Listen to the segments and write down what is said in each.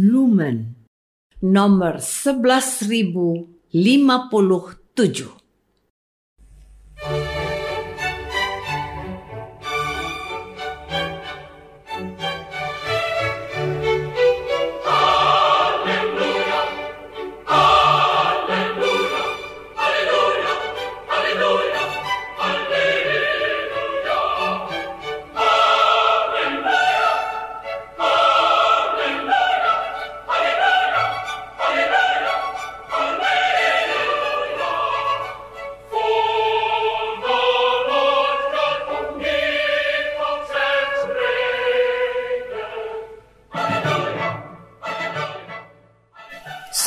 Lumen nomor 11057.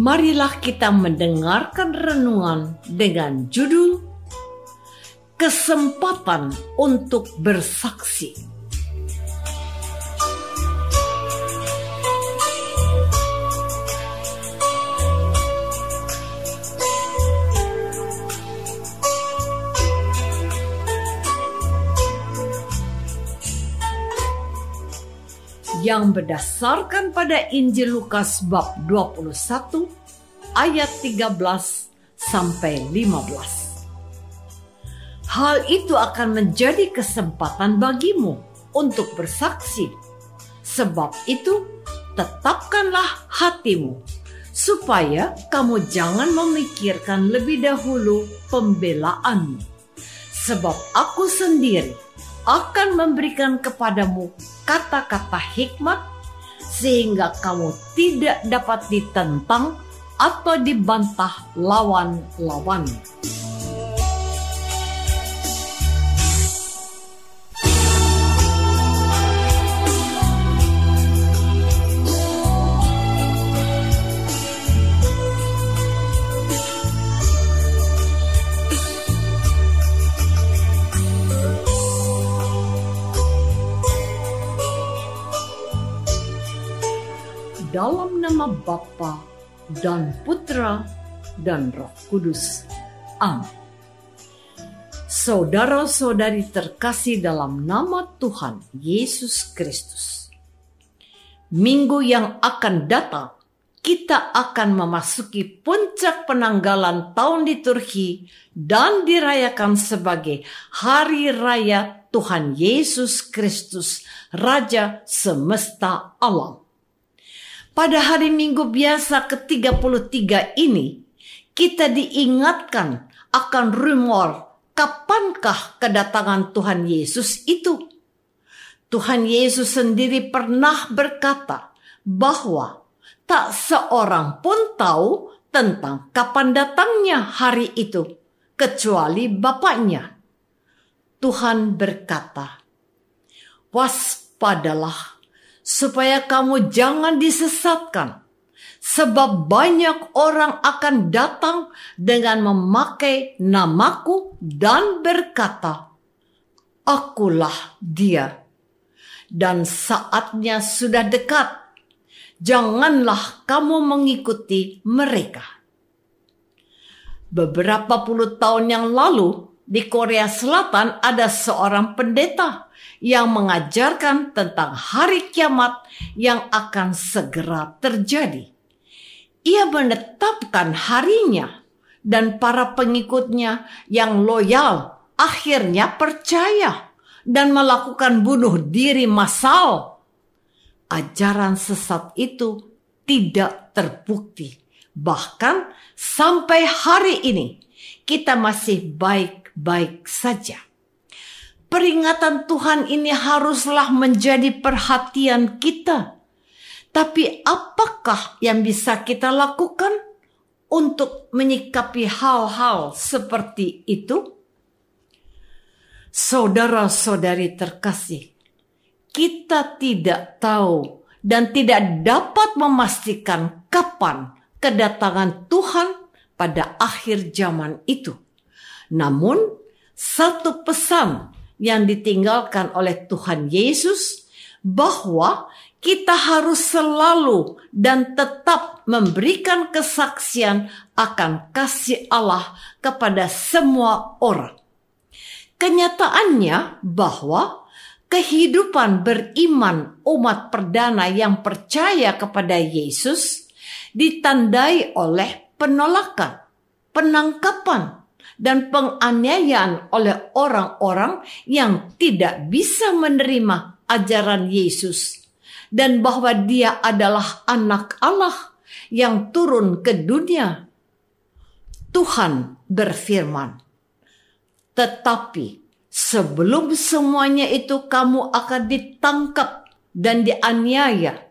marilah kita mendengarkan renungan dengan judul Kesempatan untuk Bersaksi. yang berdasarkan pada Injil Lukas bab 21 ayat 13 sampai 15. Hal itu akan menjadi kesempatan bagimu untuk bersaksi. Sebab itu, tetapkanlah hatimu supaya kamu jangan memikirkan lebih dahulu pembelaanmu. Sebab aku sendiri akan memberikan kepadamu kata-kata hikmat sehingga kamu tidak dapat ditentang atau dibantah lawan-lawan. dalam nama Bapa dan Putra dan Roh Kudus. Amin. Saudara-saudari terkasih dalam nama Tuhan Yesus Kristus. Minggu yang akan datang, kita akan memasuki puncak penanggalan tahun liturgi dan dirayakan sebagai Hari Raya Tuhan Yesus Kristus, Raja semesta alam. Pada hari Minggu biasa ke-33 ini, kita diingatkan akan rumor kapankah kedatangan Tuhan Yesus itu. Tuhan Yesus sendiri pernah berkata bahwa tak seorang pun tahu tentang kapan datangnya hari itu, kecuali Bapaknya. Tuhan berkata, Waspadalah supaya kamu jangan disesatkan. Sebab banyak orang akan datang dengan memakai namaku dan berkata, Akulah dia. Dan saatnya sudah dekat. Janganlah kamu mengikuti mereka. Beberapa puluh tahun yang lalu, di Korea Selatan ada seorang pendeta yang mengajarkan tentang hari kiamat yang akan segera terjadi. Ia menetapkan harinya dan para pengikutnya yang loyal akhirnya percaya dan melakukan bunuh diri massal. Ajaran sesat itu tidak terbukti. Bahkan sampai hari ini kita masih baik-baik saja. Peringatan Tuhan ini haruslah menjadi perhatian kita. Tapi apakah yang bisa kita lakukan untuk menyikapi hal-hal seperti itu? Saudara-saudari terkasih, kita tidak tahu dan tidak dapat memastikan kapan kedatangan Tuhan pada akhir zaman itu. Namun, satu pesan yang ditinggalkan oleh Tuhan Yesus bahwa kita harus selalu dan tetap memberikan kesaksian akan kasih Allah kepada semua orang. Kenyataannya bahwa kehidupan beriman umat perdana yang percaya kepada Yesus ditandai oleh penolakan, penangkapan, dan penganiayaan oleh orang-orang yang tidak bisa menerima ajaran Yesus dan bahwa dia adalah anak Allah yang turun ke dunia. Tuhan berfirman, tetapi sebelum semuanya itu kamu akan ditangkap dan dianiaya.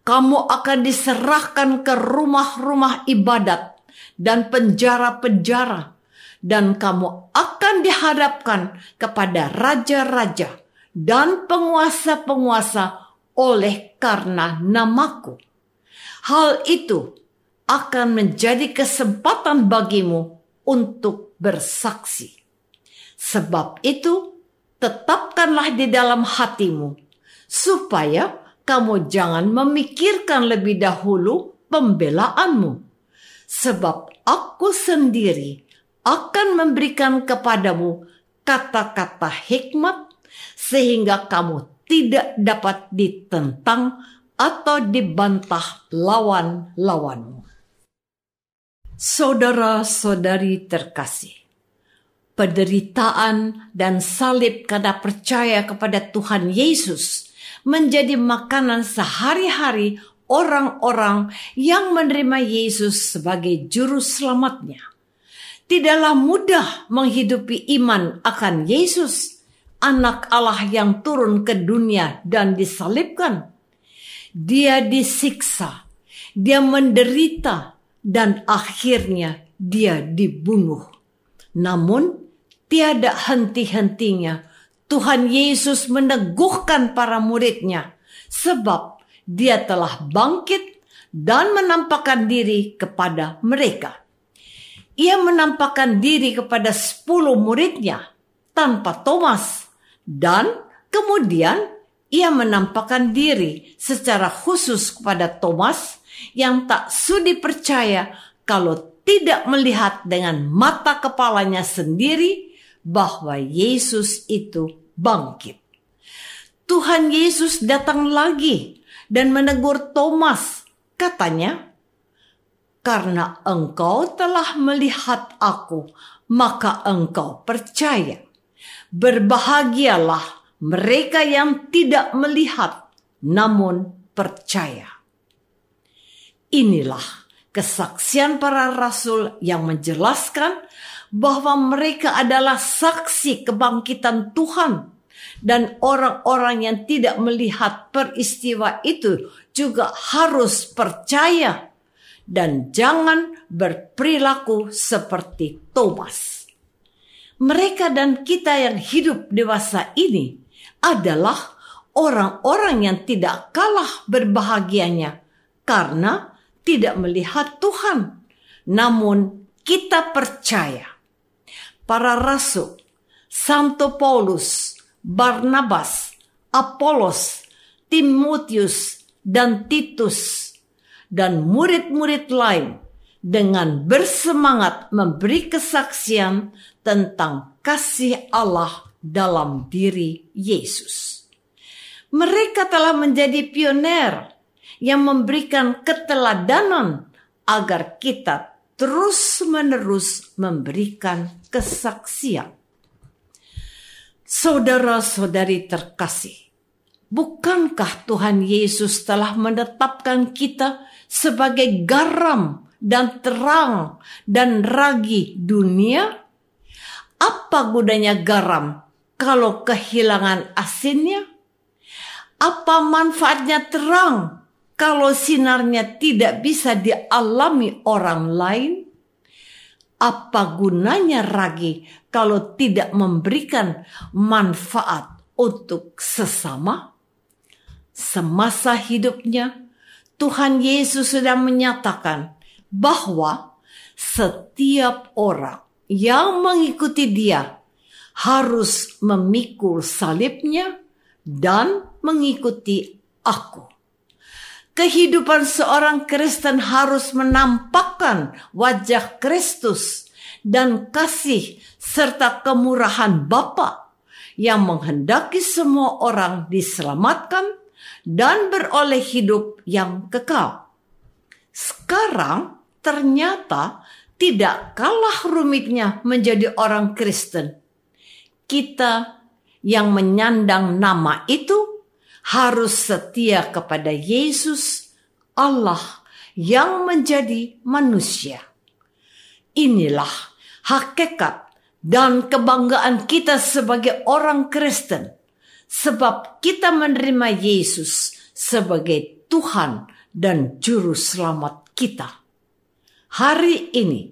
Kamu akan diserahkan ke rumah-rumah ibadat dan penjara-penjara. Dan kamu akan dihadapkan kepada raja-raja dan penguasa-penguasa oleh karena namaku. Hal itu akan menjadi kesempatan bagimu untuk bersaksi. Sebab itu, tetapkanlah di dalam hatimu, supaya kamu jangan memikirkan lebih dahulu pembelaanmu. Sebab aku sendiri akan memberikan kepadamu kata-kata hikmat, sehingga kamu tidak dapat ditentang atau dibantah lawan-lawanmu. Saudara-saudari terkasih, penderitaan dan salib karena percaya kepada Tuhan Yesus menjadi makanan sehari-hari orang-orang yang menerima Yesus sebagai juru selamatnya. Tidaklah mudah menghidupi iman akan Yesus, anak Allah yang turun ke dunia dan disalibkan. Dia disiksa, dia menderita, dan akhirnya dia dibunuh. Namun, tiada henti-hentinya Tuhan Yesus meneguhkan para muridnya sebab dia telah bangkit dan menampakkan diri kepada mereka. Ia menampakkan diri kepada sepuluh muridnya tanpa Thomas dan kemudian ia menampakkan diri secara khusus kepada Thomas yang tak sudi percaya kalau tidak melihat dengan mata kepalanya sendiri bahwa Yesus itu bangkit. Tuhan Yesus datang lagi dan menegur Thomas. Katanya, "Karena engkau telah melihat Aku, maka engkau percaya. Berbahagialah mereka yang tidak melihat, namun percaya." Inilah kesaksian para rasul yang menjelaskan bahwa mereka adalah saksi kebangkitan Tuhan dan orang-orang yang tidak melihat peristiwa itu juga harus percaya dan jangan berperilaku seperti Thomas. Mereka dan kita yang hidup dewasa ini adalah orang-orang yang tidak kalah berbahagianya karena tidak melihat Tuhan, namun kita percaya. Para rasul, Santo Paulus, Barnabas, Apolos, Timotius, dan Titus, dan murid-murid lain dengan bersemangat memberi kesaksian tentang kasih Allah dalam diri Yesus. Mereka telah menjadi pioner yang memberikan keteladanan agar kita terus-menerus memberikan kesaksian. Saudara-saudari terkasih, Bukankah Tuhan Yesus telah menetapkan kita sebagai garam dan terang dan ragi dunia? Apa gunanya garam kalau kehilangan asinnya? Apa manfaatnya terang kalau sinarnya tidak bisa dialami orang lain? Apa gunanya ragi kalau tidak memberikan manfaat untuk sesama? Semasa hidupnya, Tuhan Yesus sudah menyatakan bahwa setiap orang yang mengikuti Dia harus memikul salibnya dan mengikuti Aku. Kehidupan seorang Kristen harus menampakkan wajah Kristus dan kasih serta kemurahan Bapa yang menghendaki semua orang diselamatkan dan beroleh hidup yang kekal. Sekarang ternyata tidak kalah rumitnya menjadi orang Kristen. Kita yang menyandang nama itu harus setia kepada Yesus, Allah yang menjadi manusia. Inilah hakikat dan kebanggaan kita sebagai orang Kristen sebab kita menerima Yesus sebagai Tuhan dan Juru Selamat kita. Hari ini,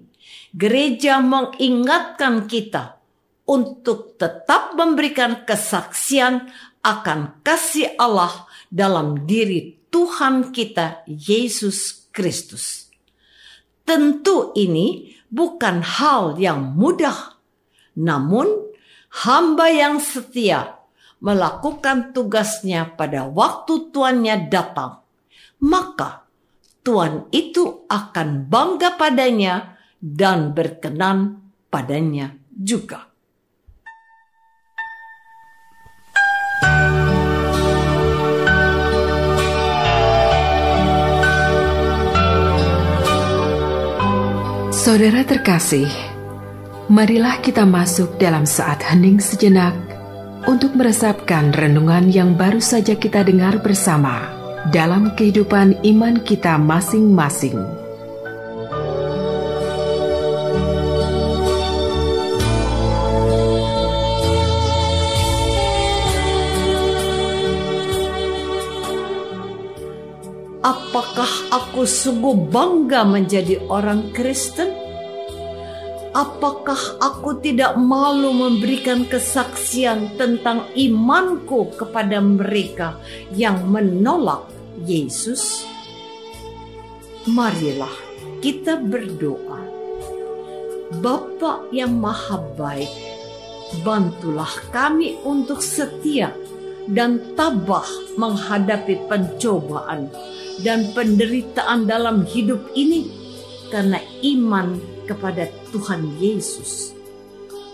gereja mengingatkan kita untuk tetap memberikan kesaksian akan kasih Allah dalam diri Tuhan kita Yesus Kristus. Tentu ini bukan hal yang mudah, namun hamba yang setia melakukan tugasnya pada waktu tuannya datang, maka tuan itu akan bangga padanya dan berkenan padanya juga. Saudara terkasih, marilah kita masuk dalam saat hening sejenak untuk meresapkan renungan yang baru saja kita dengar bersama dalam kehidupan iman kita masing-masing. Apakah aku sungguh bangga menjadi orang Kristen? Apakah aku tidak malu memberikan kesaksian tentang imanku kepada mereka yang menolak Yesus? Marilah kita berdoa. Bapa yang maha baik, bantulah kami untuk setia dan tabah menghadapi pencobaan dan penderitaan dalam hidup ini karena iman kepada Tuhan Yesus.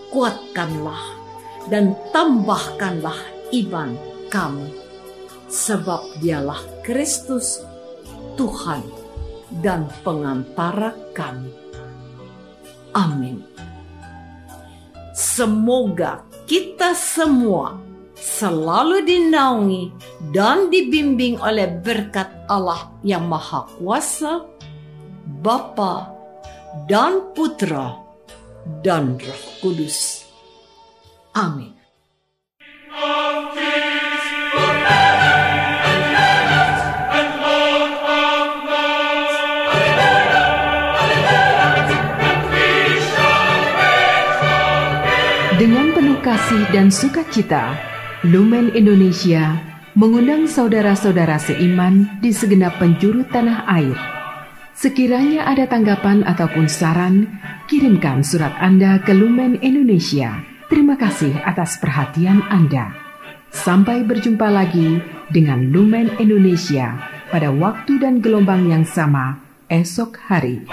Kuatkanlah dan tambahkanlah iman kami, sebab dialah Kristus, Tuhan dan pengantara kami. Amin. Semoga kita semua selalu dinaungi dan dibimbing oleh berkat Allah yang Maha Kuasa, Bapa dan Putra dan Roh Kudus. Amin. Dengan penuh kasih dan sukacita, Lumen Indonesia mengundang saudara-saudara seiman di segenap penjuru tanah air Sekiranya ada tanggapan ataupun saran, kirimkan surat Anda ke Lumen Indonesia. Terima kasih atas perhatian Anda. Sampai berjumpa lagi dengan Lumen Indonesia pada waktu dan gelombang yang sama esok hari.